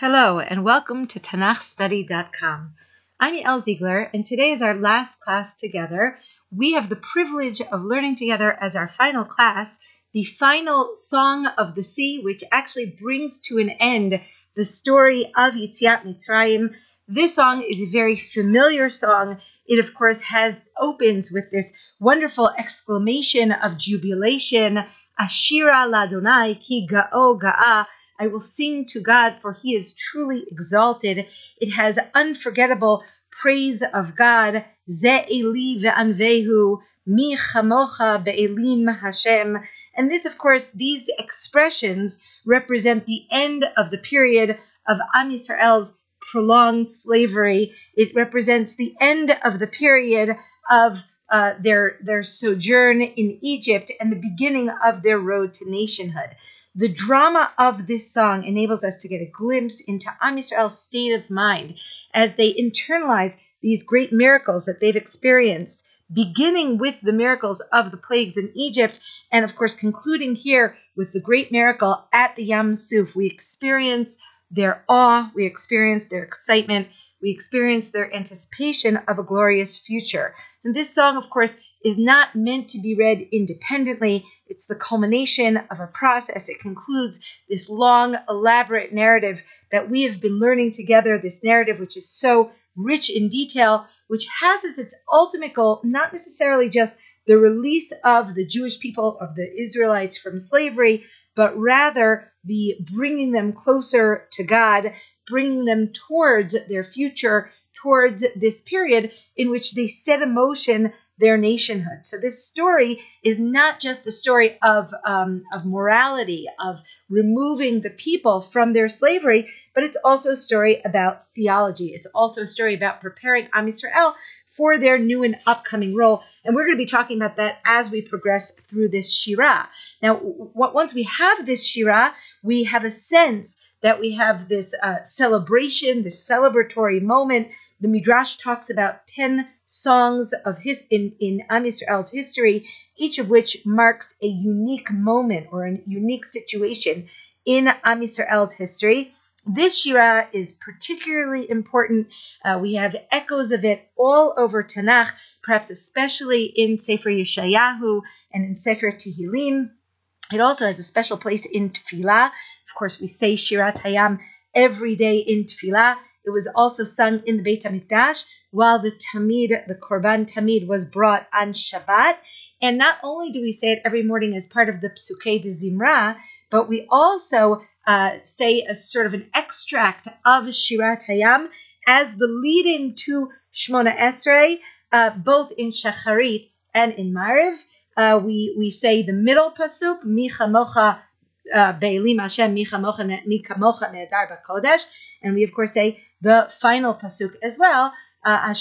Hello, and welcome to TanachStudy.com. I'm Yael Ziegler, and today is our last class together. We have the privilege of learning together as our final class the final Song of the Sea, which actually brings to an end the story of Yitziat Mitzrayim. This song is a very familiar song. It, of course, has opens with this wonderful exclamation of jubilation, Ashira Ladonai ki ga'o ga'a I will sing to God, for he is truly exalted. It has unforgettable praise of God. Ze Eli ve'anvehu, mi chamocha be'elim Hashem. And this, of course, these expressions represent the end of the period of Am Yisrael's prolonged slavery. It represents the end of the period of uh, their their sojourn in Egypt and the beginning of their road to nationhood. The drama of this song enables us to get a glimpse into Am Yisrael's state of mind as they internalize these great miracles that they've experienced, beginning with the miracles of the plagues in Egypt, and of course concluding here with the great miracle at the Yam Suf. We experience their awe, we experience their excitement, we experience their anticipation of a glorious future. And this song, of course, is not meant to be read independently. It's the culmination of a process. It concludes this long, elaborate narrative that we have been learning together, this narrative which is so rich in detail, which has as its ultimate goal not necessarily just the release of the Jewish people, of the Israelites from slavery, but rather the bringing them closer to God, bringing them towards their future, towards this period in which they set in motion their nationhood. So this story is not just a story of um, of morality, of removing the people from their slavery, but it's also a story about theology. It's also a story about preparing Am Yisrael for their new and upcoming role. And we're going to be talking about that as we progress through this Shirah. Now, once we have this Shirah, we have a sense that we have this uh, celebration, this celebratory moment. The Midrash talks about 10 songs of his in, in Am Yisrael's history, each of which marks a unique moment or a unique situation in Am Yisrael's history. This Shira is particularly important. Uh, we have echoes of it all over Tanakh, perhaps especially in Sefer Yeshayahu and in Sefer Tehillim. It also has a special place in Tefillah. Of course, we say Shirat Hayam every day in Tefillah. It was also sung in the Beit HaMikdash while the Tamid, the Korban Tamid, was brought on Shabbat. And not only do we say it every morning as part of the Psuke de Zimra, but we also uh, say a sort of an extract of Shirat Hayam as the lead-in to Shmona Esrei, uh, both in Shacharit and in Mariv. Uh, we we say the middle pasuk, Micha Mocha uh, and we of course say the final pasuk as well, uh.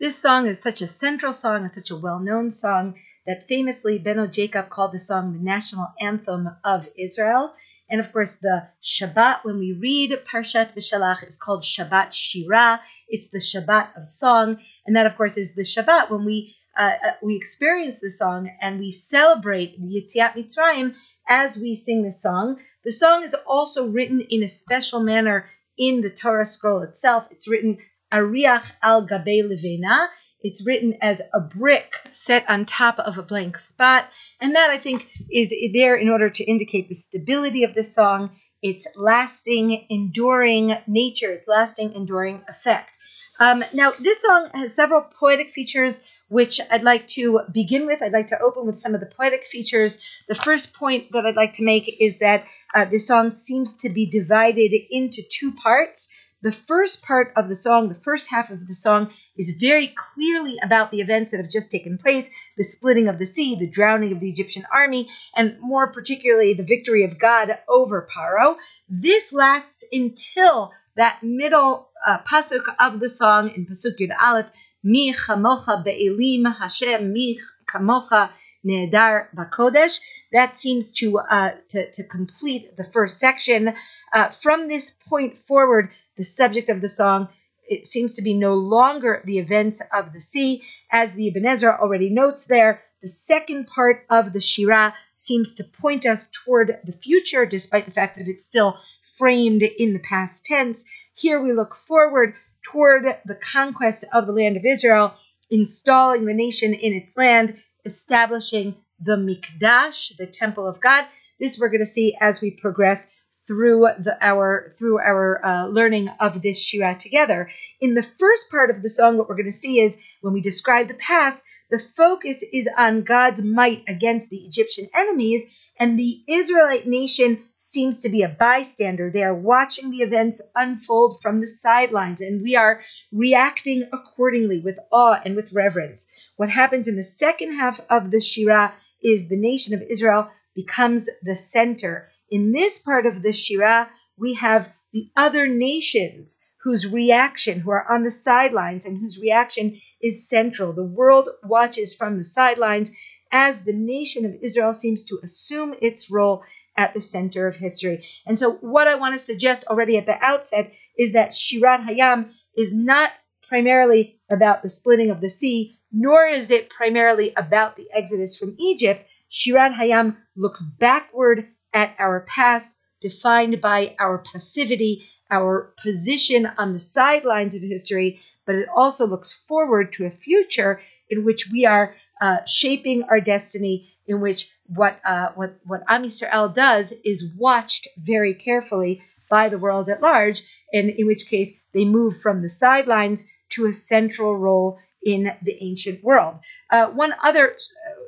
This song is such a central song and such a well-known song that famously Benno Jacob called the song the national anthem of Israel. And of course, the Shabbat, when we read Parshat Beshalach, is called Shabbat Shira. It's the Shabbat of song. And that, of course, is the Shabbat when we uh, uh we experience the song and we celebrate the Yitziat Mitzrayim as we sing the song. The song is also written in a special manner in the Torah scroll itself. It's written Ariach al Gabe Levena. It's written as a brick set on top of a blank spot. And that, I think, is there in order to indicate the stability of the song, its lasting, enduring nature, its lasting, enduring effect. Um, now, this song has several poetic features, which I'd like to begin with. I'd like to open with some of the poetic features. The first point that I'd like to make is that uh, this song seems to be divided into two parts. The first part of the song, the first half of the song, is very clearly about the events that have just taken place the splitting of the sea, the drowning of the Egyptian army, and more particularly the victory of God over Paro. This lasts until that middle uh, pasuk of the song in pasuk Yud Aleph, Mi chamocha be'elim Hashem, mi kamocha Nedar Bakodesh. That seems to, uh, to, to complete the first section. Uh, from this point forward, the subject of the song it seems to be no longer the events of the sea, as the Ibn Ezra already notes there. The second part of the Shirah seems to point us toward the future, despite the fact that it's still framed in the past tense. Here we look forward toward the conquest of the land of Israel, installing the nation in its land, establishing the Mikdash, the temple of God. This we're going to see as we progress through the, our through our uh, learning of this shira together. In the first part of the song, what we're going to see is when we describe the past, the focus is on God's might against the Egyptian enemies, and the Israelite nation seems to be a bystander. They are watching the events unfold from the sidelines, and we are reacting accordingly with awe and with reverence. What happens in the second half of the shira is the nation of Israel becomes the center in this part of the Shira, we have the other nations whose reaction, who are on the sidelines and whose reaction is central. The world watches from the sidelines as the nation of Israel seems to assume its role at the center of history. And so, what I want to suggest already at the outset is that Shirat Hayam is not primarily about the splitting of the sea, nor is it primarily about the exodus from Egypt. Shirat Hayam looks backward at our past, defined by our passivity, our position on the sidelines of history, but it also looks forward to a future in which we are uh, shaping our destiny, in which what uh, what what Am Yisrael does is watched very carefully by the world at large, and in which case they move from the sidelines to a central role in the ancient world. Uh, one other uh,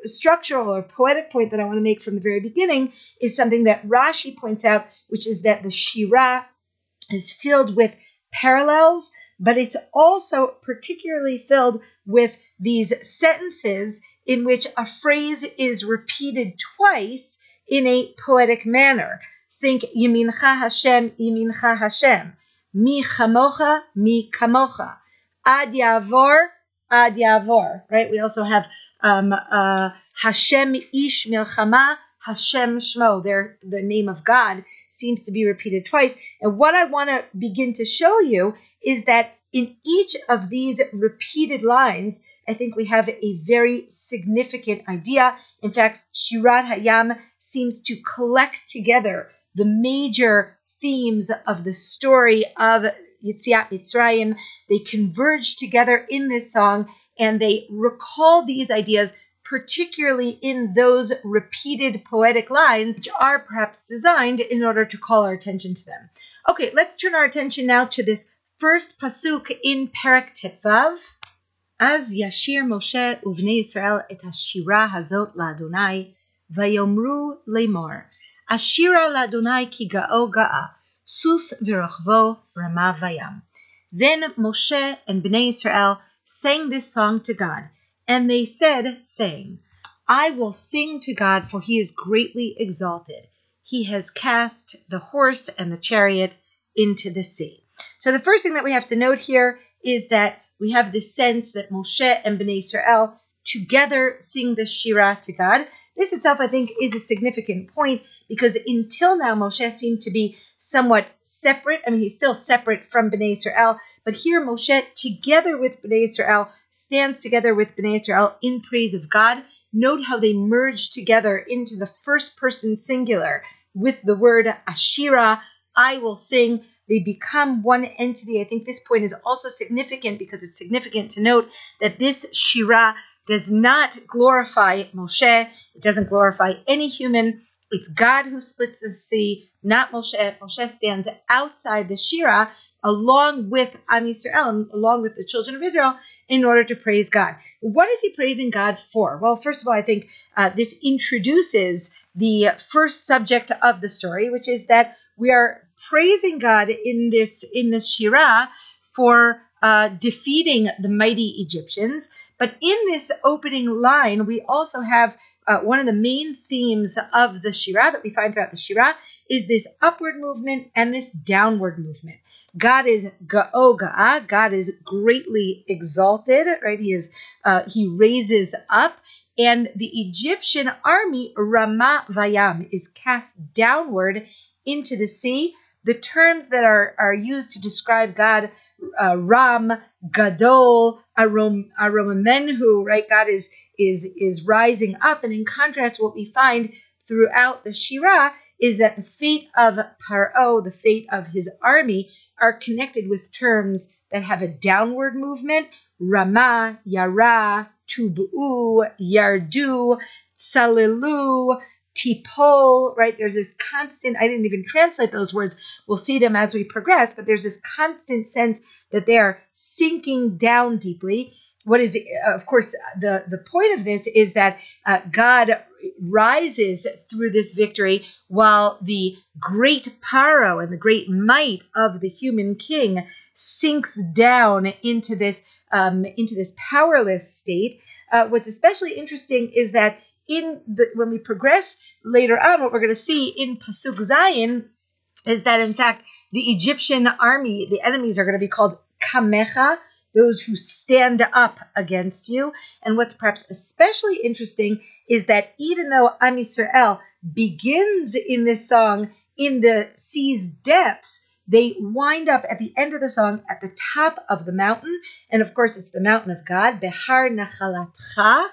structural or poetic point that I want to make from the very beginning is something that Rashi points out, which is that the Shira is filled with parallels, but it's also particularly filled with these sentences in which a phrase is repeated twice in a poetic manner. Think Yemincha Hashem, Yemincha Hashem. Mi chamocha, mi kamocha. Ad yavor, ad yavor, right? We also have um, uh, Hashem ish milchama, Hashem shmo. There, the name of God seems to be repeated twice. And what I want to begin to show you is that in each of these repeated lines, I think we have a very significant idea. In fact, Shirat Hayam seems to collect together the major themes of the story of Yitziat Mitzrayim. They converge together in this song and they recall these ideas, particularly in those repeated poetic lines, which are perhaps designed in order to call our attention to them. Okay, let's turn our attention now to this first pasuk in Perek Tetvav. אז ישיר משה ובני ישראל את השירה הזאת לאדוני, ויאמרו לאמור, השירה לאדוני כי גאו גאה, Sus v'rochvo Rama Vayam. Then Moshe and Bnei Israel sang this song to God, and they said, saying, I will sing to God, for he is greatly exalted. He has cast the horse and the chariot into the sea. So the first thing that we have to note here is that we have the sense that Moshe and Bnei Israel together sing the Shira to God. This itself, I think, is a significant point because until now, Moshe seemed to be somewhat separate. I mean, he's still separate from Bnei Israel, but here Moshe, together with Bnei Israel, stands together with Bnei Israel in praise of God. Note how they merge together into the first person singular with the word Ashira, I will sing. They become one entity. I think this point is also significant because it's significant to note that this Shira does not glorify Moshe. It doesn't glorify any human. It's God who splits the sea, not Moshe. Moshe stands outside the Shira along with Am Yisrael, along with the children of Israel, in order to praise God. What is he praising God for? Well, first of all, I think uh, this introduces the first subject of the story, which is that we are praising God in this in this Shira for uh, defeating the mighty Egyptians. But in this opening line, we also have uh, one of the main themes of the Shira that we find throughout the Shira is this upward movement and this downward movement. God is ga'oga'a, God is greatly exalted, right? He is uh, he raises up, and the Egyptian army Rama Vayam is cast downward into the sea the terms that are, are used to describe God, uh, Ram, Gadol, Arom, Aromamenhu, right? God is is is rising up, and in contrast, what we find throughout the Shira is that the fate of Paro, the fate of his army, are connected with terms that have a downward movement. Rama, Yara, Tubu, Yardu, Salilu, Tipol, right? There's this constant, I didn't even translate those words. We'll see them as we progress, but there's this constant sense that they are sinking down deeply. What is, of course, the, the point of this is that uh, God rises through this victory while the great paro and the great might of the human king sinks down into this um, into this powerless state. Uh, what's especially interesting is that in the when we progress later on, what we're going to see in Pasuk Zayin is that in fact the Egyptian army, the enemies are going to be called Kamecha, those who stand up against you. And what's perhaps especially interesting is that even though Am Yisrael begins in this song in the sea's depths, they wind up at the end of the song at the top of the mountain. And of course, it's the mountain of God, Behar Nachalatcha,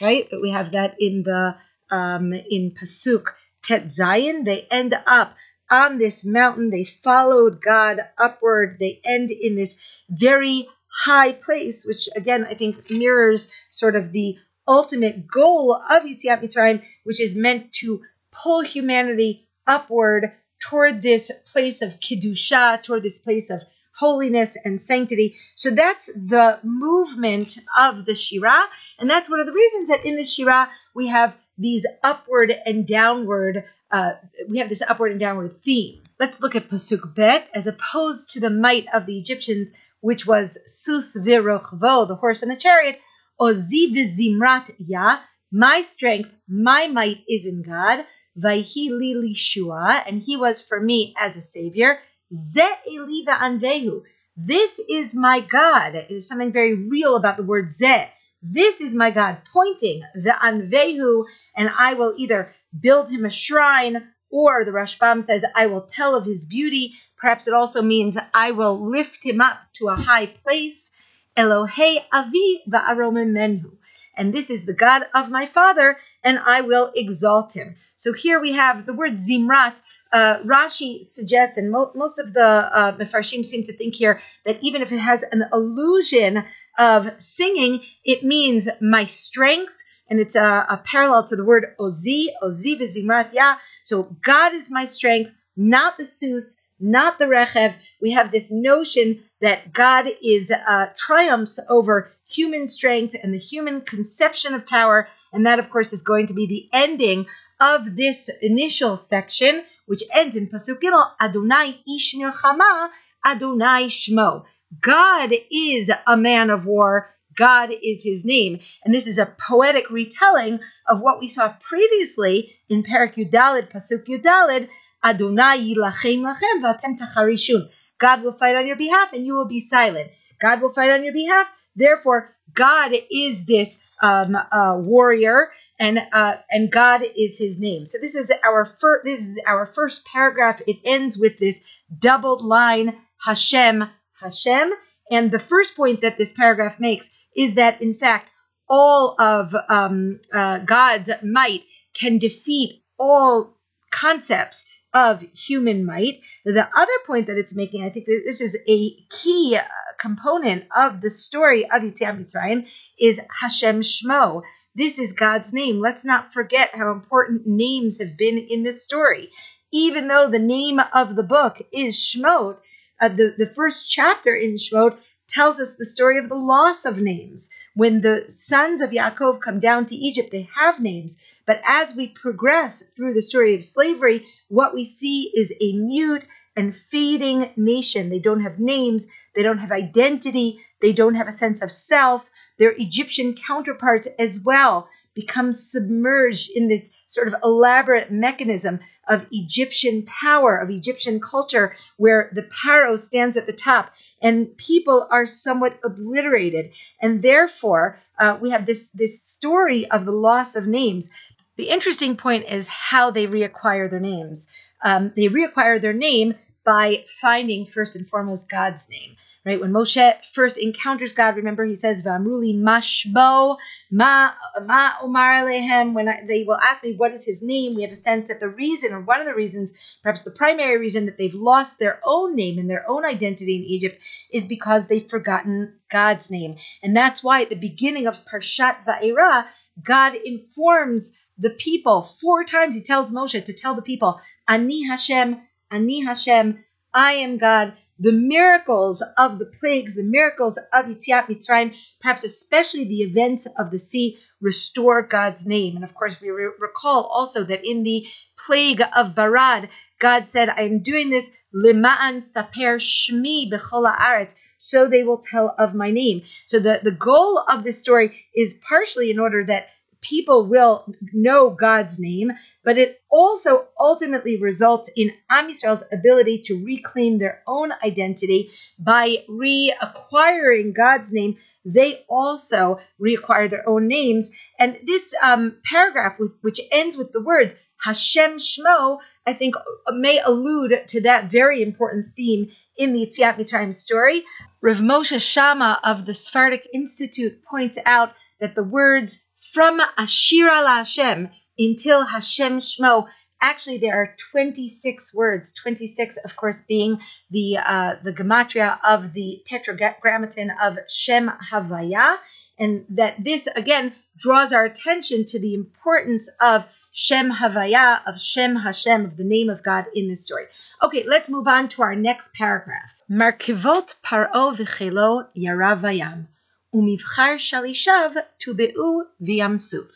right? But we have that in the um, in Pasuk Tet Zayin. They end up on this mountain. They followed God upward. They end in this very high place, which again I think mirrors sort of the ultimate goal of Yetziat Mitzrayim, which is meant to pull humanity upward toward this place of kedusha, toward this place of holiness and sanctity. So that's the movement of the Shira, and that's one of the reasons that in the Shira we have these upward and downward. Uh, we have this upward and downward theme. Let's look at pasuk bet as opposed to the might of the Egyptians, which was sus virochvo, the horse and the chariot. Ozi vizimrat ya, my strength, my might is in God. Vayhi li shua, and he was for me as a savior. Ze eliva anvehu. This is my God. There's something very real about the word ze. This is my God, pointing the anvehu, and I will either build him a shrine, or the Rashbam says, I will tell of his beauty. Perhaps it also means I will lift him up to a high place. Elohei avi menhu. And this is the God of my father, and I will exalt him. So here we have the word zimrat uh, Rashi suggests, and mo- most of the uh, Mefarshim seem to think here that even if it has an illusion of singing, it means my strength, and it's a, a parallel to the word ozi, ozi v'zimrat ya. So God is my strength, not the sus, not the rechev. We have this notion that God is uh, triumphs over human strength and the human conception of power, and that, of course, is going to be the ending of this initial section which ends in Pasuk Gimel, Adonai ish milchama, Adonai shmo. God is a man of war. God is his name. And this is a poetic retelling of what we saw previously in Perak Yudalid, Pasuk Yudalid, Adonai yilachem lachem v'atem tacharishun. God will fight on your behalf and you will be silent. God will fight on your behalf. Therefore, God is this um, uh, warrior and uh, and God is His name. So this is our first this is our first paragraph. It ends with this doubled line Hashem Hashem, and the first point that this paragraph makes is that in fact all of um, uh, God's might can defeat all concepts of human might. The other point that it's making, I think that this is a key uh, component of the story of Yetziat Mitzrayim, is Hashem Shmo. This is God's name. Let's not forget how important names have been in this story. Even though the name of the book is Shmot, uh, the, the first chapter in Shmot tells us the story of the loss of names. When the sons of Yaakov come down to Egypt, they have names. But as we progress through the story of slavery, what we see is a mute and fading nation. They don't have names, they don't have identity, they don't have a sense of self. Their Egyptian counterparts as well become submerged in this sort of elaborate mechanism of Egyptian power, of Egyptian culture, where the Paro stands at the top and people are somewhat obliterated. And therefore, uh, we have this, this story of the loss of names. The interesting point is how they reacquire their names. Um, they reacquire their name by finding first and foremost God's name right? When Moshe first encounters God, remember he says, "V'amruli mashbo ma ma umar lehem." When I, they will ask me what is his name, we have a sense that the reason, or one of the reasons, perhaps the primary reason that they've lost their own name and their own identity in Egypt is because they've forgotten God's name, and that's why at the beginning of Parshat Va'era, God informs the people four times. He tells Moshe to tell the people, "Ani Hashem, Ani Hashem." I am God. The miracles of the plagues, the miracles of Yitziat Mitzrayim, perhaps especially the events of the sea, restore God's name. And of course, we re- recall also that in the plague of Barad, God said, I am doing this lima'an saper shmi b'chol haaretz, so they will tell of my name. So the, the goal of this story is partially in order that people will know God's name, but it also ultimately results in Am Yisrael's ability to reclaim their own identity by reacquiring God's name. They also reacquire their own names. And this um, paragraph, with, which ends with the words Hashem Shmo, I think may allude to that very important theme in the Yetziat Mitzrayim story. Rav Moshe Shamah of the Sephardic Institute points out that the words from Ashira la Hashem until Hashem Shmo. Actually, there are 26 words. 26, of course, being the uh, the gematria of the tetragrammaton of Shem Havaya, and that this again draws our attention to the importance of Shem Havaya, of Shem Hashem, of the name of God in this story. Okay, let's move on to our next paragraph. Markivot Paro v'chelo yaravayam. Umivchar shalishav tubeu v'yamsuf.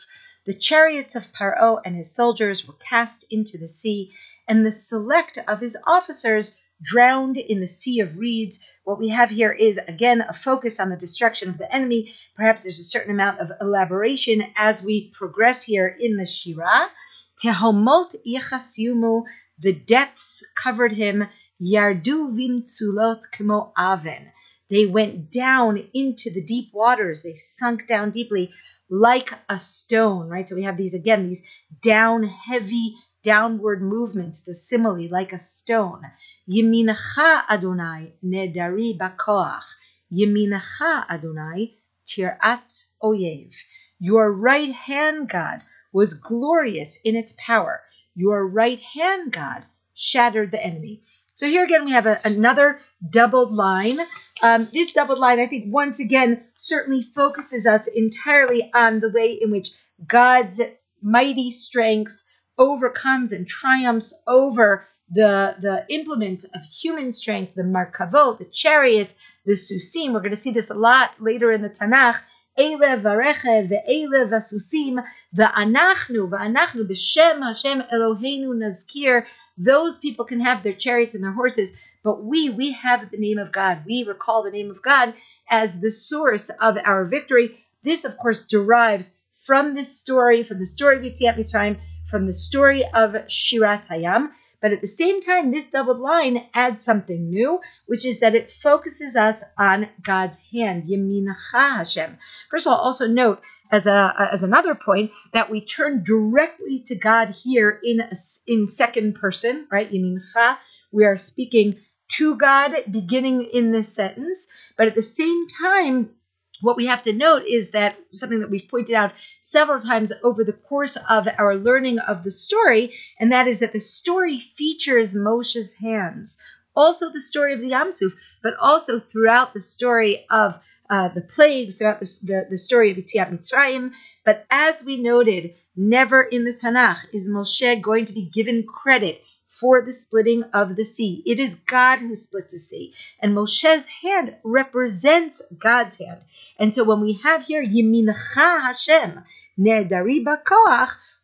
The chariots of Paro and his soldiers were cast into the sea, and the select of his officers drowned in the sea of reeds. What we have here is again a focus on the destruction of the enemy. Perhaps there's a certain amount of elaboration as we progress here in the Shira. Tehomot yechasiumu, the depths covered him. Yardu vimtzulot kmo aven. They went down into the deep waters. They sunk down deeply like a stone, right? So we have these again, these down heavy downward movements, the simile, like a stone. Yeminacha Adonai nedari bakoach. Yeminacha Adonai tirat oyev. Your right hand, God, was glorious in its power. Your right hand, God, shattered the enemy. So here again, we have a, another doubled line. Um, this doubled line, I think, once again, certainly focuses us entirely on the way in which God's mighty strength overcomes and triumphs over the, the implements of human strength, the markavot, the chariots, the susim. We're going to see this a lot later in the Tanakh. Eile varechev ve'ele vasusim ve'anachnu ve'anachnu b'shem Hashem Eloheinu nazkir. Those people can have their chariots and their horses, but we, we have the name of God. We recall the name of God as the source of our victory. This, of course, derives from this story, from the story of Yitziat Mitzrayim, from the story of Shirat Hayam. But at the same time, this doubled line adds something new, which is that it focuses us on God's hand, Yeminacha Hashem. First of all, also note as a as another point that we turn directly to God here in in second person, right? Yeminacha. We are speaking to God beginning in this sentence, but at the same time, what we have to note is that something that we've pointed out several times over the course of our learning of the story, and that is that the story features Moshe's hands. Also, the story of the Yamsuf, but also throughout the story of uh, the plagues, throughout the, the, the story of Yitziat Mitzrayim. But as we noted, never in the Tanakh is Moshe going to be given credit for the splitting of the sea. It is God who splits the sea. And Moshe's hand represents God's hand. And so when we have here Yemincha Hashem, Nedari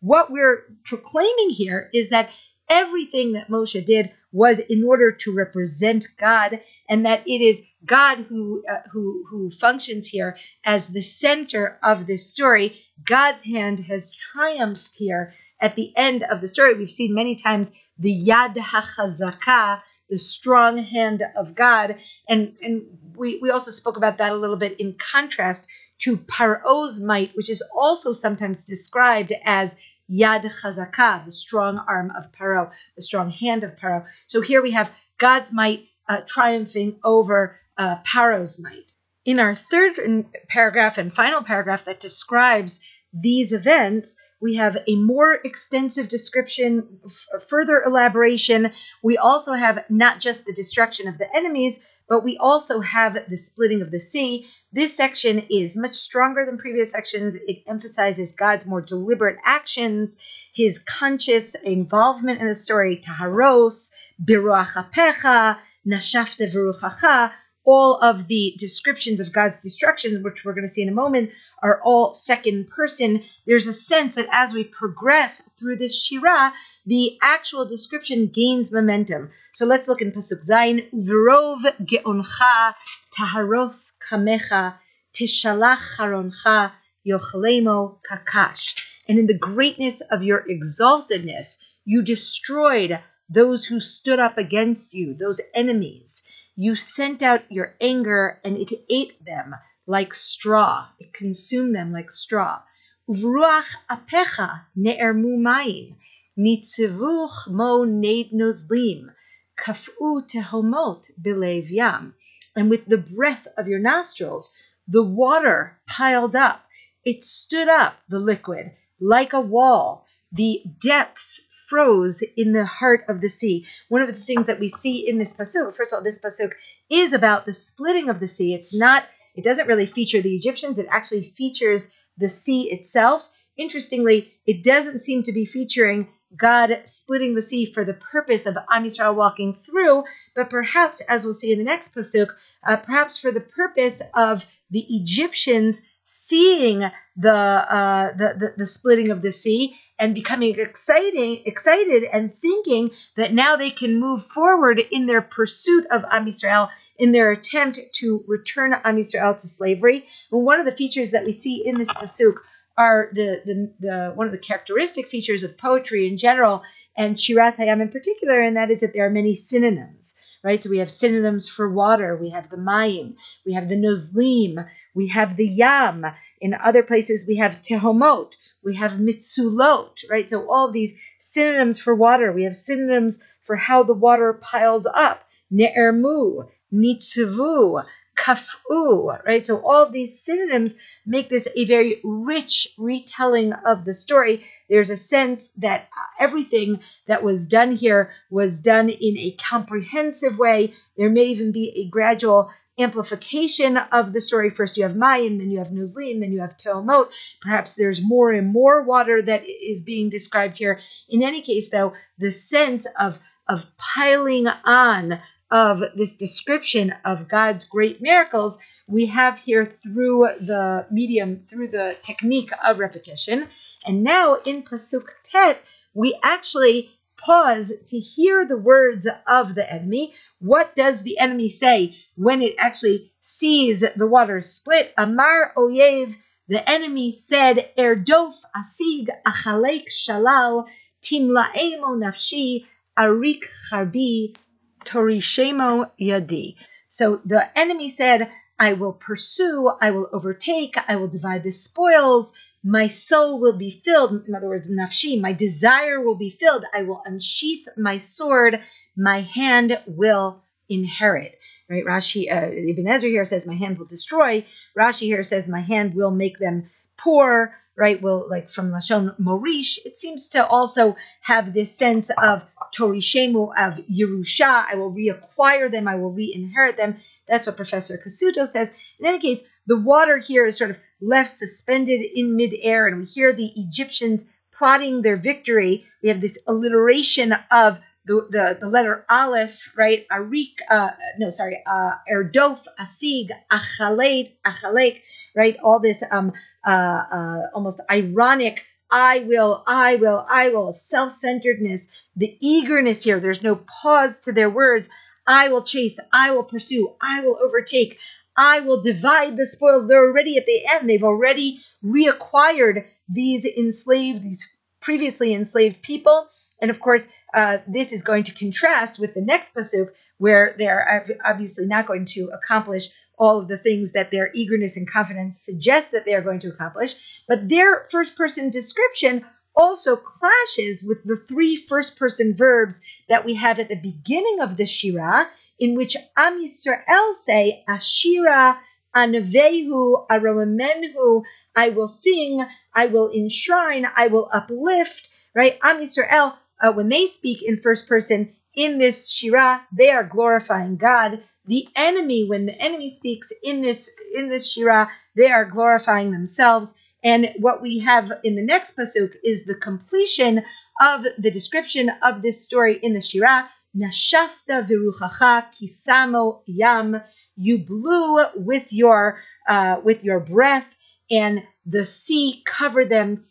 what we're proclaiming here is that everything that Moshe did was in order to represent God, and that it is God who uh, who who functions here as the center of this story. God's hand has triumphed here, at the end of the story, we've seen many times the Yad HaChazaka, the strong hand of God. And, and we, we also spoke about that a little bit in contrast to Paro's might, which is also sometimes described as Yad Chazaka, the strong arm of Paro, the strong hand of Paro. So here we have God's might uh, triumphing over uh, Paro's might. In our third paragraph and final paragraph that describes these events, we have a more extensive description, f- further elaboration. We also have not just the destruction of the enemies, but we also have the splitting of the sea. This section is much stronger than previous sections. It emphasizes God's more deliberate actions, his conscious involvement in the story, taharos, biruach apecha, nashafte v'ruchacha, all of the descriptions of God's destruction, which we're going to see in a moment, are all second person. There's a sense that as we progress through this Shirah, the actual description gains momentum. So let's look in Pasuk Zayin. V'rov ge'oncha taharos kamecha tishalach charoncha yochlemo kakash. And in the greatness of your exaltedness, you destroyed those who stood up against you, those enemies. You sent out your anger, and it ate them like straw. It consumed them like straw. Uvruach apecha ne'ermu mayim, nitzivuch mo neid nozlim, kaf'u tehomot bilev yam. And with the breath of your nostrils, the water piled up. It stood up, the liquid, like a wall. The depths froze in the heart of the sea. One of the things that we see in this pasuk, first of all, this pasuk is about the splitting of the sea. It's not, it doesn't really feature the Egyptians, it actually features the sea itself. Interestingly, it doesn't seem to be featuring God splitting the sea for the purpose of Am Yisrael walking through, but perhaps, as we'll see in the next pasuk, uh, perhaps for the purpose of the Egyptians seeing the, uh, the, the the splitting of the sea and becoming exciting, excited and thinking that now they can move forward in their pursuit of Am Yisrael, in their attempt to return Am Yisrael to slavery. And one of the features that we see in this pasuk are the, the, the one of the characteristic features of poetry in general and Shirat Hayam in particular, and that is that there are many synonyms right? So we have synonyms for water. We have the mayim, we have the nozlim, we have the yam. In other places, we have tehomot, we have mitzulot, right? So all these synonyms for water. We have synonyms for how the water piles up. Ne'ermu, nitzivu, kafu, right? So all of these synonyms make this a very rich retelling of the story. There's a sense that everything that was done here was done in a comprehensive way. There may even be a gradual amplification of the story. First, you have Mayim, then you have Nuzlim, then you have Teomot. Perhaps there's more and more water that is being described here. In any case, though, the sense of of piling on of this description of God's great miracles we have here through the medium, through the technique of repetition. And now in Pasuk Tet, we actually pause to hear the words of the enemy. What does the enemy say when it actually sees the waters split? Amar Oyev, the enemy said, Erdof asig achalek shalal timlaemo nafshi arik Harbi torishemo yadi. So the enemy said, I will pursue, I will overtake, I will divide the spoils, my soul will be filled. In other words, nafshi, my desire will be filled. I will unsheath my sword. My hand will inherit. Right? Rashi, uh, Ibn Ezra here says, my hand will destroy. Rashi here says, my hand will make them poor. Right? Well, like from Lashon Morish. It seems to also have this sense of Torishemu of Yerusha. I will reacquire them. I will re-inherit them. That's what Professor Cassuto says. In any case, the water here is sort of left suspended in midair, and we hear the Egyptians plotting their victory. We have this alliteration of the, the, the letter Aleph, right? Arik, uh, no, sorry, uh, Erdof, Asig, Achaleit, Achalek, right? All this um, uh, uh, almost ironic I will, I will, I will, self centeredness, the eagerness here. There's no pause to their words. I will chase, I will pursue, I will overtake, I will divide the spoils. They're already at the end. They've already reacquired these enslaved, these previously enslaved people. And of course, uh, this is going to contrast with the next pasuk, where they're obviously not going to accomplish all of the things that their eagerness and confidence suggest that they are going to accomplish. But their first person description also clashes with the three first person verbs that we have at the beginning of the Shirah, in which Am Yisrael say, Ashira, Anavehu, Aromenhu, I will sing, I will enshrine, I will uplift, right? Am Yisrael, uh, when they speak in first person in this Shirah, they are glorifying God. The enemy, when the enemy speaks in this in this Shirah, they are glorifying themselves. And what we have in the next pasuk is the completion of the description of this story in the Shirah. Nashafta viruchacha kisamo yam. You blew with your uh, with your breath, and the sea covered them.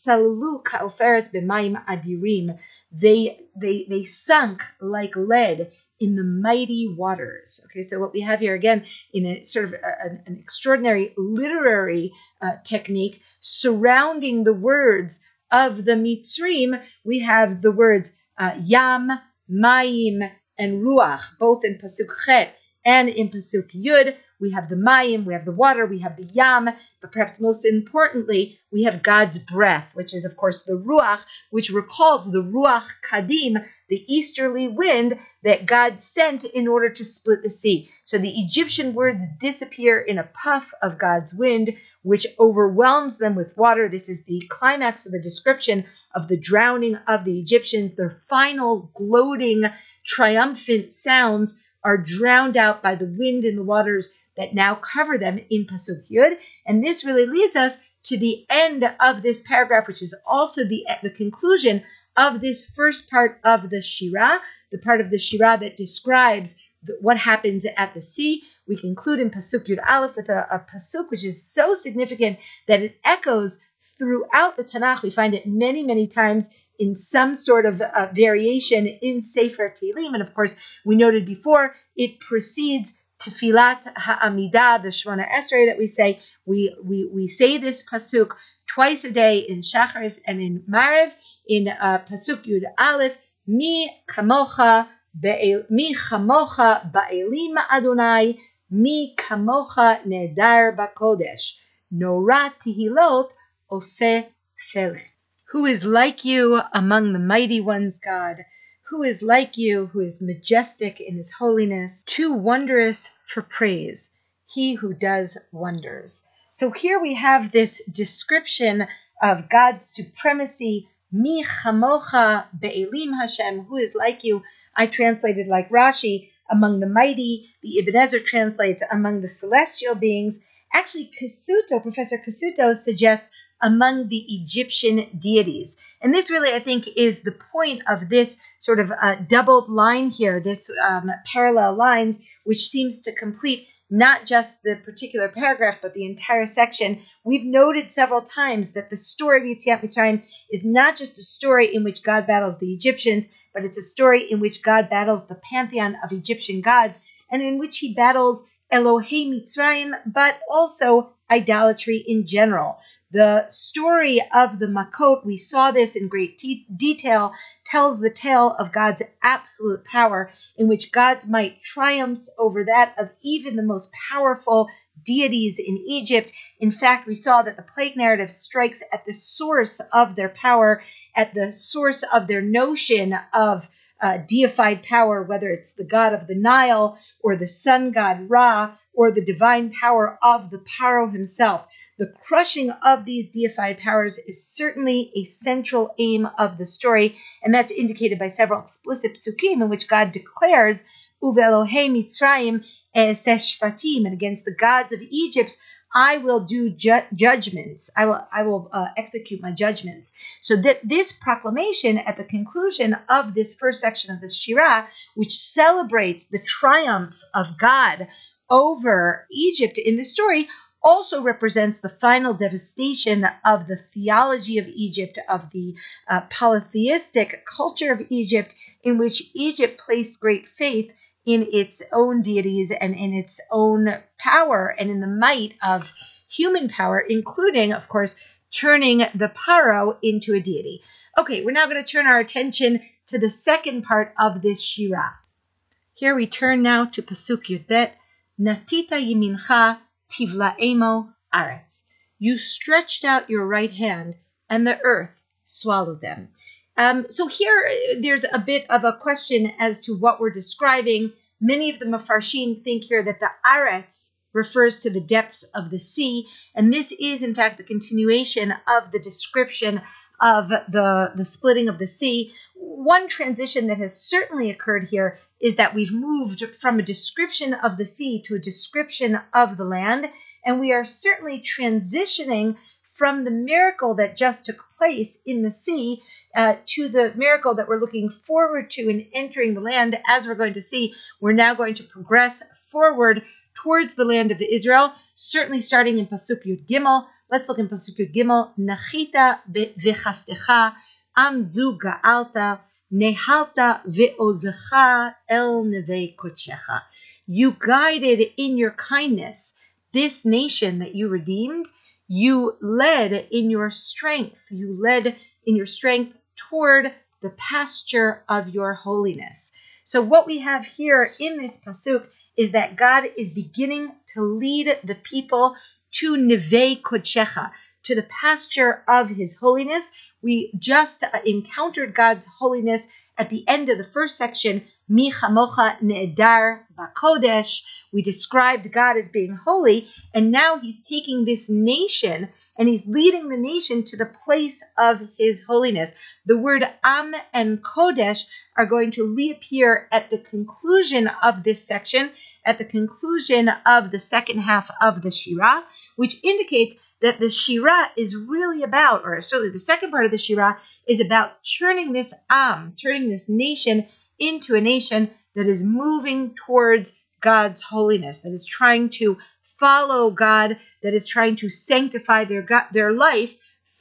They they they sunk like lead in the mighty waters. Okay, so what we have here again in a sort of a, an extraordinary literary uh, technique surrounding the words of the Mitzrim, we have the words uh, Yam, Maim, and Ruach, both in Pasuk Chet and in Pasuk Yud, we have the Mayim, we have the water, we have the Yam, but perhaps most importantly, we have God's breath, which is, of course, the Ruach, which recalls the Ruach Kadim, the easterly wind that God sent in order to split the sea. So the Egyptian words disappear in a puff of God's wind, which overwhelms them with water. This is the climax of the description of the drowning of the Egyptians, their final gloating, triumphant sounds are drowned out by the wind and the waters that now cover them in Pasuk Yud. And this really leads us to the end of this paragraph, which is also the, the conclusion of this first part of the Shirah, the part of the Shirah that describes what happens at the sea. We conclude in Pasuk Yud Aleph with a, a Pasuk which is so significant that it echoes throughout the Tanakh. We find it many, many times in some sort of uh, variation in Sefer Tehillim. And of course, we noted before, it precedes Tefilat Ha'amidah, the Shemona Esrei that we say. We, we, we say this Pasuk twice a day in Shacharis and in Marev, in uh, Pasuk Yud Aleph, Mi Kamocha Mi Chamocha Ba'elim Adonai, Mi Kamocha Nedar Bakodesh. Nora Tihilot Ose Felech. Who is like you among the mighty ones, God? Who is like you, who is majestic in his holiness, too wondrous for praise, he who does wonders. So here we have this description of God's supremacy. Mi chamocha be'elim Hashem, who is like you. I translated like Rashi, among the mighty. The Ibn Ezra translates among the celestial beings. Actually, Cassuto, Professor Cassuto suggests among the Egyptian deities. And this really, I think, is the point of this sort of uh, doubled line here, this um, parallel lines, which seems to complete not just the particular paragraph, but the entire section. We've noted several times that the story of Yetziat Mitzrayim is not just a story in which God battles the Egyptians, but it's a story in which God battles the pantheon of Egyptian gods, and in which he battles Elohei Mitzrayim, but also idolatry in general. The story of the Makot, we saw this in great te- detail, tells the tale of God's absolute power, in which God's might triumphs over that of even the most powerful deities in Egypt. In fact, we saw that the plague narrative strikes at the source of their power, at the source of their notion of uh, deified power, whether it's the god of the Nile or the sun god Ra or the divine power of the Paro himself. The crushing of these deified powers is certainly a central aim of the story, and that's indicated by several explicit psukim in which God declares, Uvelohe Mitzrayim Eseshvatim, and against the gods of Egypt, I will do ju- judgments. I will, I will uh, execute my judgments. So that this proclamation at the conclusion of this first section of the Shirah, which celebrates the triumph of God over Egypt in the story, also represents the final devastation of the theology of Egypt, of the uh, polytheistic culture of Egypt, in which Egypt placed great faith in its own deities and in its own power and in the might of human power, including, of course, turning the paro into a deity. Okay, we're now going to turn our attention to the second part of this Shirah. Here we turn now to Pasuk Yudbet, Natita Yimincha Tivlaemo Aretz. You stretched out your right hand, and the earth swallowed them. Um, so here, there's a bit of a question as to what we're describing. Many of the Mefarshim think here that the Aretz refers to the depths of the sea, and this is in fact the continuation of the description of the, the splitting of the sea. One transition that has certainly occurred here is that we've moved from a description of the sea to a description of the land, and we are certainly transitioning from the miracle that just took place in the sea uh, to the miracle that we're looking forward to in entering the land. As we're going to see, we're now going to progress forward towards the land of Israel, certainly starting in Pasuk Yud Gimel. Let's look in Pasuk Yud Gimel. Nachita v'chastecha am zu ga'alta nehalta ve'ozecha el neve kodshecha. You guided in your kindness this nation that you redeemed you led in your strength. You led in your strength toward the pasture of your holiness. So, what we have here in this pasuk is that God is beginning to lead the people to Neve Kodshecha, to the pasture of his holiness. We just encountered God's holiness at the end of the first section, Mi Chamocha Ne'edar Bakodesh. We described God as being holy, and now he's taking this nation and he's leading the nation to the place of his holiness. The word Am and Kodesh are going to reappear at the conclusion of this section, at the conclusion of the second half of the Shirah, which indicates that the Shirah is really about, or certainly the second part of the Shirah is about turning this Am, turning this nation into a nation that is moving towards God's holiness, that is trying to follow God, that is trying to sanctify their God, their life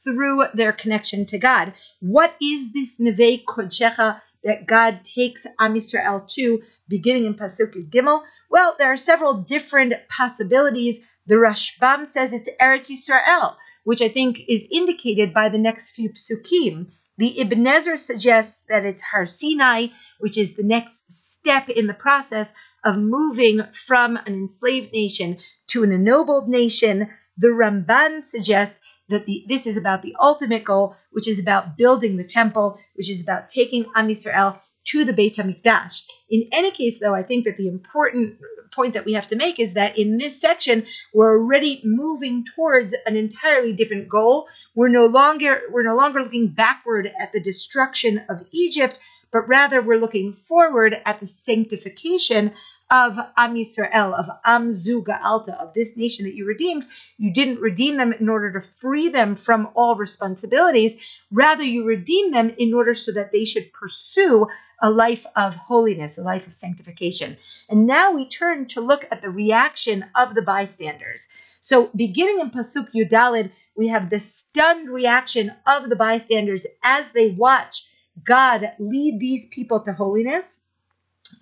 through their connection to God. What is this Neve Kodshecha that God takes Am Yisrael to, beginning in Pasuk Gimel? Well, there are several different possibilities. The Rashbam says it's Eretz Yisrael, which I think is indicated by the next few psukim. The Ibn Ezra suggests that it's Har Sinai, which is the next step in the process of moving from an enslaved nation to an ennobled nation. The Ramban suggests that the, this is about the ultimate goal, which is about building the temple, which is about taking Am Yisrael to the Beit HaMikdash. In any case, though, I think that the important point that we have to make is that in this section, we're already moving towards an entirely different goal. We're no longer we're no longer looking backward at the destruction of Egypt, but rather we're looking forward at the sanctification of Am Yisrael, of Am Zuga Alta, of this nation that you redeemed. You didn't redeem them in order to free them from all responsibilities. Rather, you redeemed them in order so that they should pursue a life of holiness, a life of sanctification. And now we turn to look at the reaction of the bystanders. So, beginning in Pasuk Yud Daled, we have the stunned reaction of the bystanders as they watch God lead these people to holiness.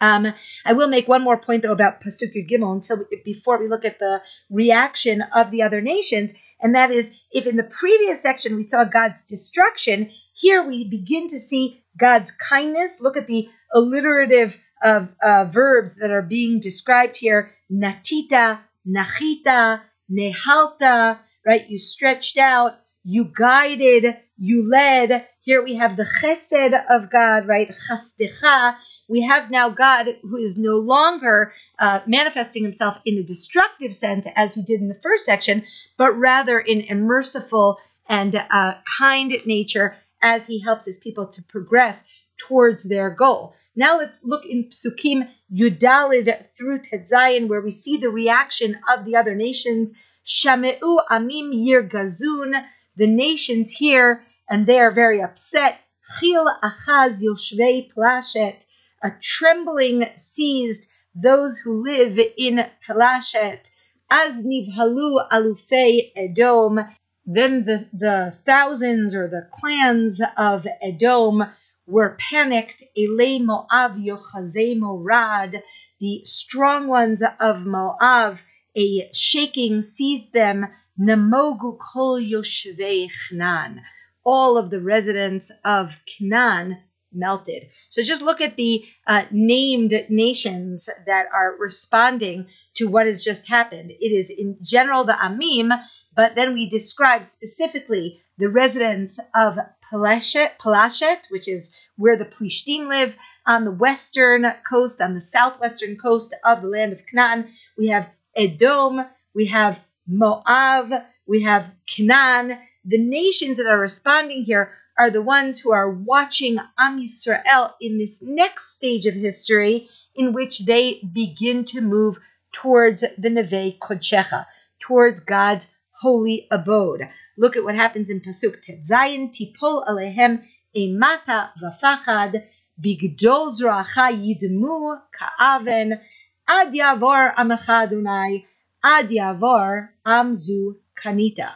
Um, I will make one more point though about Pasuk Gimel until before we look at the reaction of the other nations, and that is if in the previous section we saw God's destruction, here we begin to see God's kindness. Look at the alliterative of uh, verbs that are being described here: natita, nachita, nehalta. Right, you stretched out, you guided, you led. Here we have the chesed of God, right? Chasdecha we have now God who is no longer uh, manifesting himself in a destructive sense as he did in the first section, but rather in a merciful and uh, kind nature as he helps his people to progress towards their goal. Now let's look in Psukim Yud Daled through Tetzayin, where we see the reaction of the other nations. Shameu Amim Yir Gazun, the nations here, and they are very upset. Chil Achaz Yoshvei Plashet, a trembling seized those who live in Pelashet. As nivhalu alufei Edom, then the, the thousands or the clans of Edom were panicked. Ele Moav yochazei morad, the strong ones of Moab, a shaking seized them. Namogu kol yoshvei Chnan. All of the residents of Canaan melted. So just look at the uh, named nations that are responding to what has just happened. It is in general the Amim, but then we describe specifically the residents of Palashet, which is where the Plishtim live on the western coast, on the southwestern coast of the land of Canaan. We have Edom, we have Moab, we have Canaan. The nations that are responding here are the ones who are watching Am Yisrael in this next stage of history in which they begin to move towards the Neve Kodshecha, towards God's holy abode. Look at what happens in Pasuk Tetzayin Tipol Alehem Emata Vafachad Bigdol Zracha Yidmu Ka'aven Ad Yavor Amecha Adonai Ad Yavor Amzu Kanita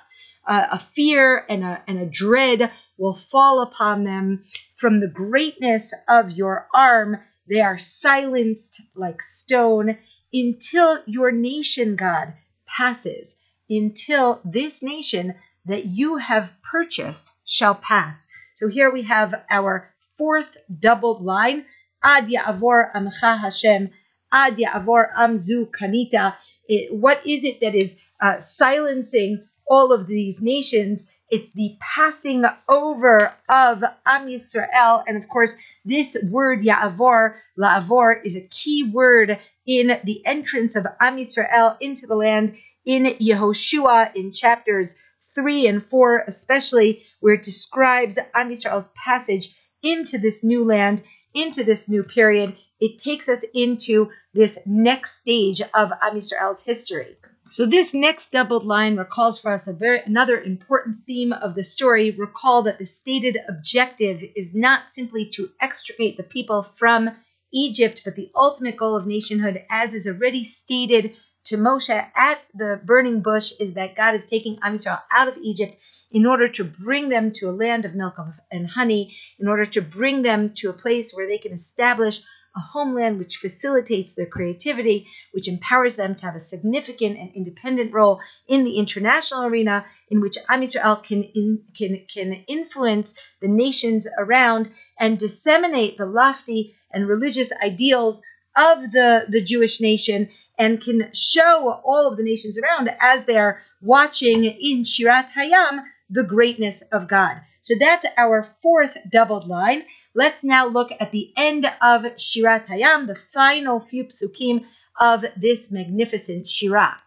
uh, a fear and a, and a dread will fall upon them. From the greatness of your arm, they are silenced like stone until your nation, God, passes, until this nation that you have purchased shall pass. So here we have our fourth doubled line. Ad ya'avor amcha Hashem, ad ya'avor amzu kanita. It, what is it that is uh, silencing all of these nations. It's the passing over of Am Yisrael. And of course, this word Ya'avor, La'avor, is a key word in the entrance of Am Yisrael into the land in Yehoshua in chapters 3 and 4, especially where it describes Am Yisrael's passage into this new land, into this new period. It takes us into this next stage of Am Yisrael's history. So this next doubled line recalls for us a very another important theme of the story. Recall that the stated objective is not simply to extricate the people from Egypt, but the ultimate goal of nationhood, as is already stated to Moshe at the burning bush, is that God is taking Am Yisrael out of Egypt in order to bring them to a land of milk and honey, in order to bring them to a place where they can establish a homeland which facilitates their creativity, which empowers them to have a significant and independent role in the international arena, in which Am Yisrael can, in, can, can influence the nations around and disseminate the lofty and religious ideals of the, the Jewish nation and can show all of the nations around as they are watching in Shirat Hayam the greatness of God. So that's our fourth doubled line. Let's now look at the end of Shirat Hayam, the final few psukim of this magnificent Shirah.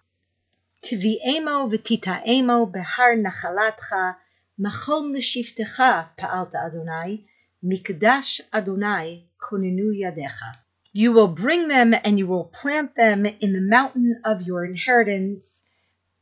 Tvi'emo v'tita'emo behar nachalatcha, machon l'shiftecha pa'alta Adonai, mikdash Adonai konenu yadecha. You will bring them and you will plant them in the mountain of your inheritance,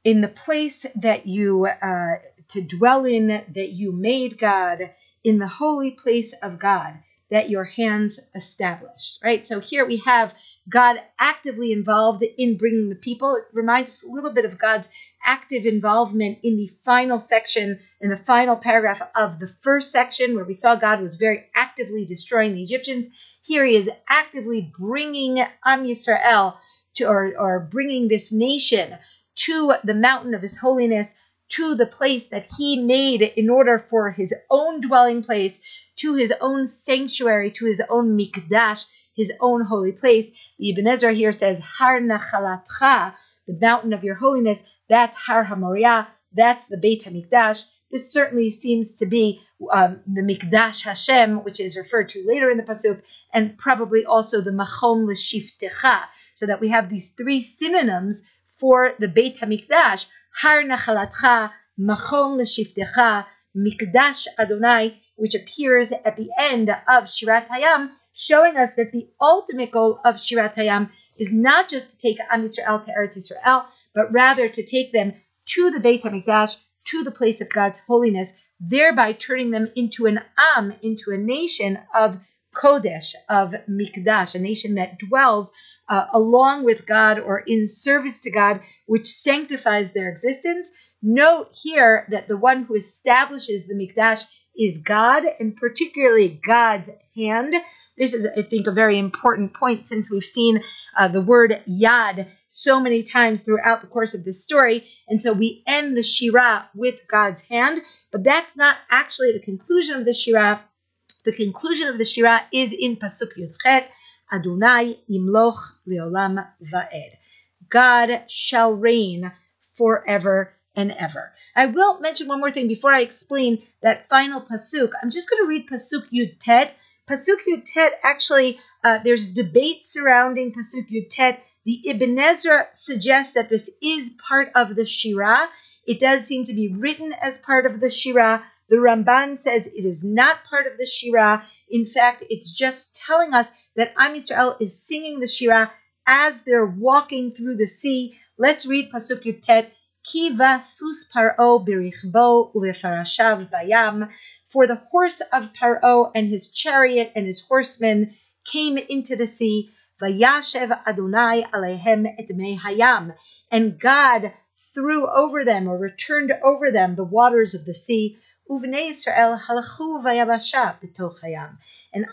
in the place that you uh, to dwell in that you made God in the holy place of God that your hands established. Right? So here we have God actively involved in bringing the people. It reminds us a little bit of God's active involvement in the final section, in the final paragraph of the first section, where we saw God was very actively destroying the Egyptians. Here he is actively bringing Am Yisrael to, or, or bringing this nation to the mountain of his holiness to the place that he made in order for his own dwelling place, to his own sanctuary, to his own mikdash, his own holy place. The Ibn Ezra here says, Har Nachalatcha, the mountain of your holiness, that's Har Hamoriah, that's the Beit HaMikdash. This certainly seems to be um, the Mikdash Hashem, which is referred to later in the Pasuk, and probably also the Machon L'Shiftecha, so that we have these three synonyms for the Beit HaMikdash, Har Nachalatcha, Machon L'Shiftecha, Mikdash Adonai, which appears at the end of Shirat Hayam, showing us that the ultimate goal of Shirat Hayam is not just to take Am Yisrael to Eretz Yisrael, but rather to take them to the Beit HaMikdash, to the place of God's holiness, thereby turning them into an Am, into a nation of Kodesh, of Mikdash, a nation that dwells uh, along with God or in service to God, which sanctifies their existence. Note here that the one who establishes the Mikdash is God, and particularly God's hand. This is, I think, a very important point since we've seen uh, the word yad so many times throughout the course of this story. And so we end the Shirah with God's hand, but that's not actually the conclusion of the Shirah The conclusion of the Shira is in Pasuk Yudchet, Adonai imloch leolam va'ed. God shall reign forever and ever. I will mention one more thing before I explain that final pasuk. I'm just going to read pasuk Yud Tet. Pasuk Yud Tet actually, uh, there's debate surrounding pasuk Yud Tet. The Ibn Ezra suggests that this is part of the Shira. It does seem to be written as part of the Shira. The Ramban says it is not part of the Shira. In fact, it's just telling us that Am Yisrael is singing the Shira as they're walking through the sea. Let's read Pasuk Yud Tet Ki vasus paro birichbo uvefarashav vayam. For the horse of Paro and his chariot and his horsemen came into the sea. Vayashev Adonai alehem et hayam. And God threw over them or returned over them the waters of the sea. And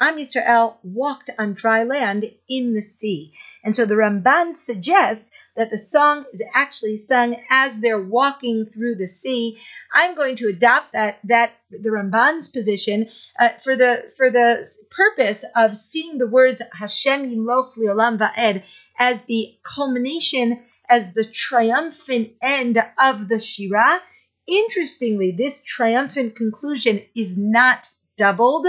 Am Yisrael walked on dry land in the sea. And so the Ramban suggests that the song is actually sung as they're walking through the sea. I'm going to adopt that that the Ramban's position uh, for the for the purpose of seeing the words Hashem Yimloch Liolam Va'ed as the culmination, as the triumphant end of the Shirah Interestingly, this triumphant conclusion is not doubled,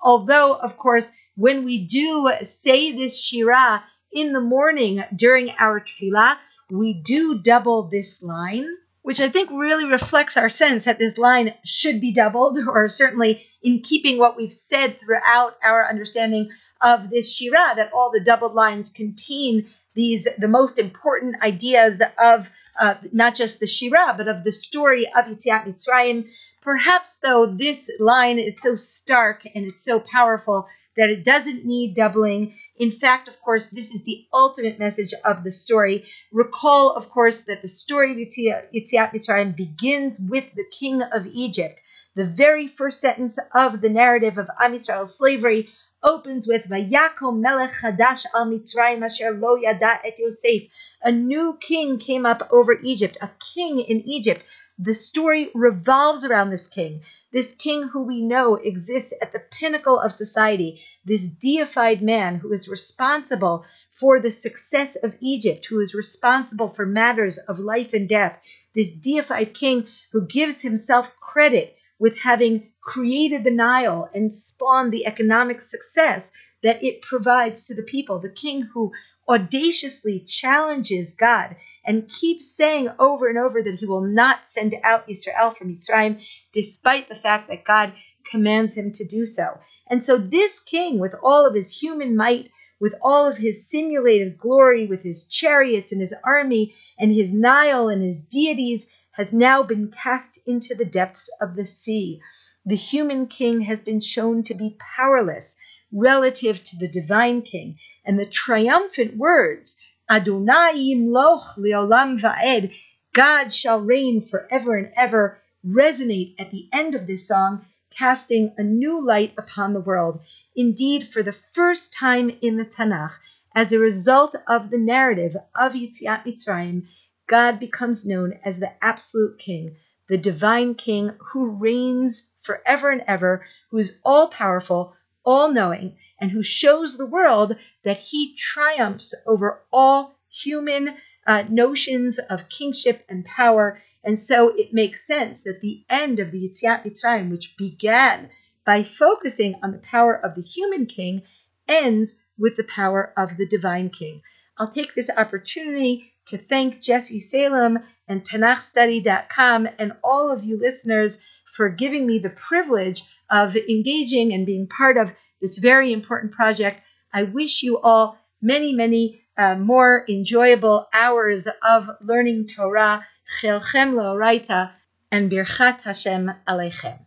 although, of course, when we do say this Shirah in the morning during our tefillah, we do double this line, which I think really reflects our sense that this line should be doubled, or certainly in keeping what we've said throughout our understanding of this Shirah, that all the doubled lines contain these the most important ideas of uh, not just the Shira, but of the story of Yitziat Mitzrayim. Perhaps, though, this line is so stark and it's so powerful that it doesn't need doubling. In fact, of course, this is the ultimate message of the story. Recall, of course, that the story of Yitziat Mitzrayim begins with the king of Egypt. The very first sentence of the narrative of Am Yisrael's slavery opens with Vayakom Melech Chadash al Mitzrayim Asher Lo Yada et Yosef. A new king came up over Egypt, a king in Egypt. The story revolves around this king, this king who we know exists at the pinnacle of society, this deified man who is responsible for the success of Egypt, who is responsible for matters of life and death, this deified king who gives himself credit with having created the Nile and spawned the economic success that it provides to the people. The king who audaciously challenges God and keeps saying over and over that he will not send out Israel from Mitzrayim, despite the fact that God commands him to do so. And so this king, with all of his human might, with all of his simulated glory, with his chariots and his army and his Nile and his deities, has now been cast into the depths of the sea. The human king has been shown to be powerless relative to the divine king, and the triumphant words, Adonai yimloch leolam va'ed, God shall reign forever and ever, resonate at the end of this song, casting a new light upon the world. Indeed, for the first time in the Tanakh, as a result of the narrative of Yitziat Mitzrayim, God becomes known as the absolute king, the divine king who reigns forever and ever, who is all powerful, all knowing, and who shows the world that he triumphs over all human uh, notions of kingship and power. And so it makes sense that the end of the Yitziat Mitzrayim, which began by focusing on the power of the human king, ends with the power of the divine king. I'll take this opportunity to thank Jesse Salem and TanachStudy.com and all of you listeners for giving me the privilege of engaging and being part of this very important project. I wish you all many, many uh, more enjoyable hours of learning Torah. Chelchem Loraita and Birchat Hashem Aleichem.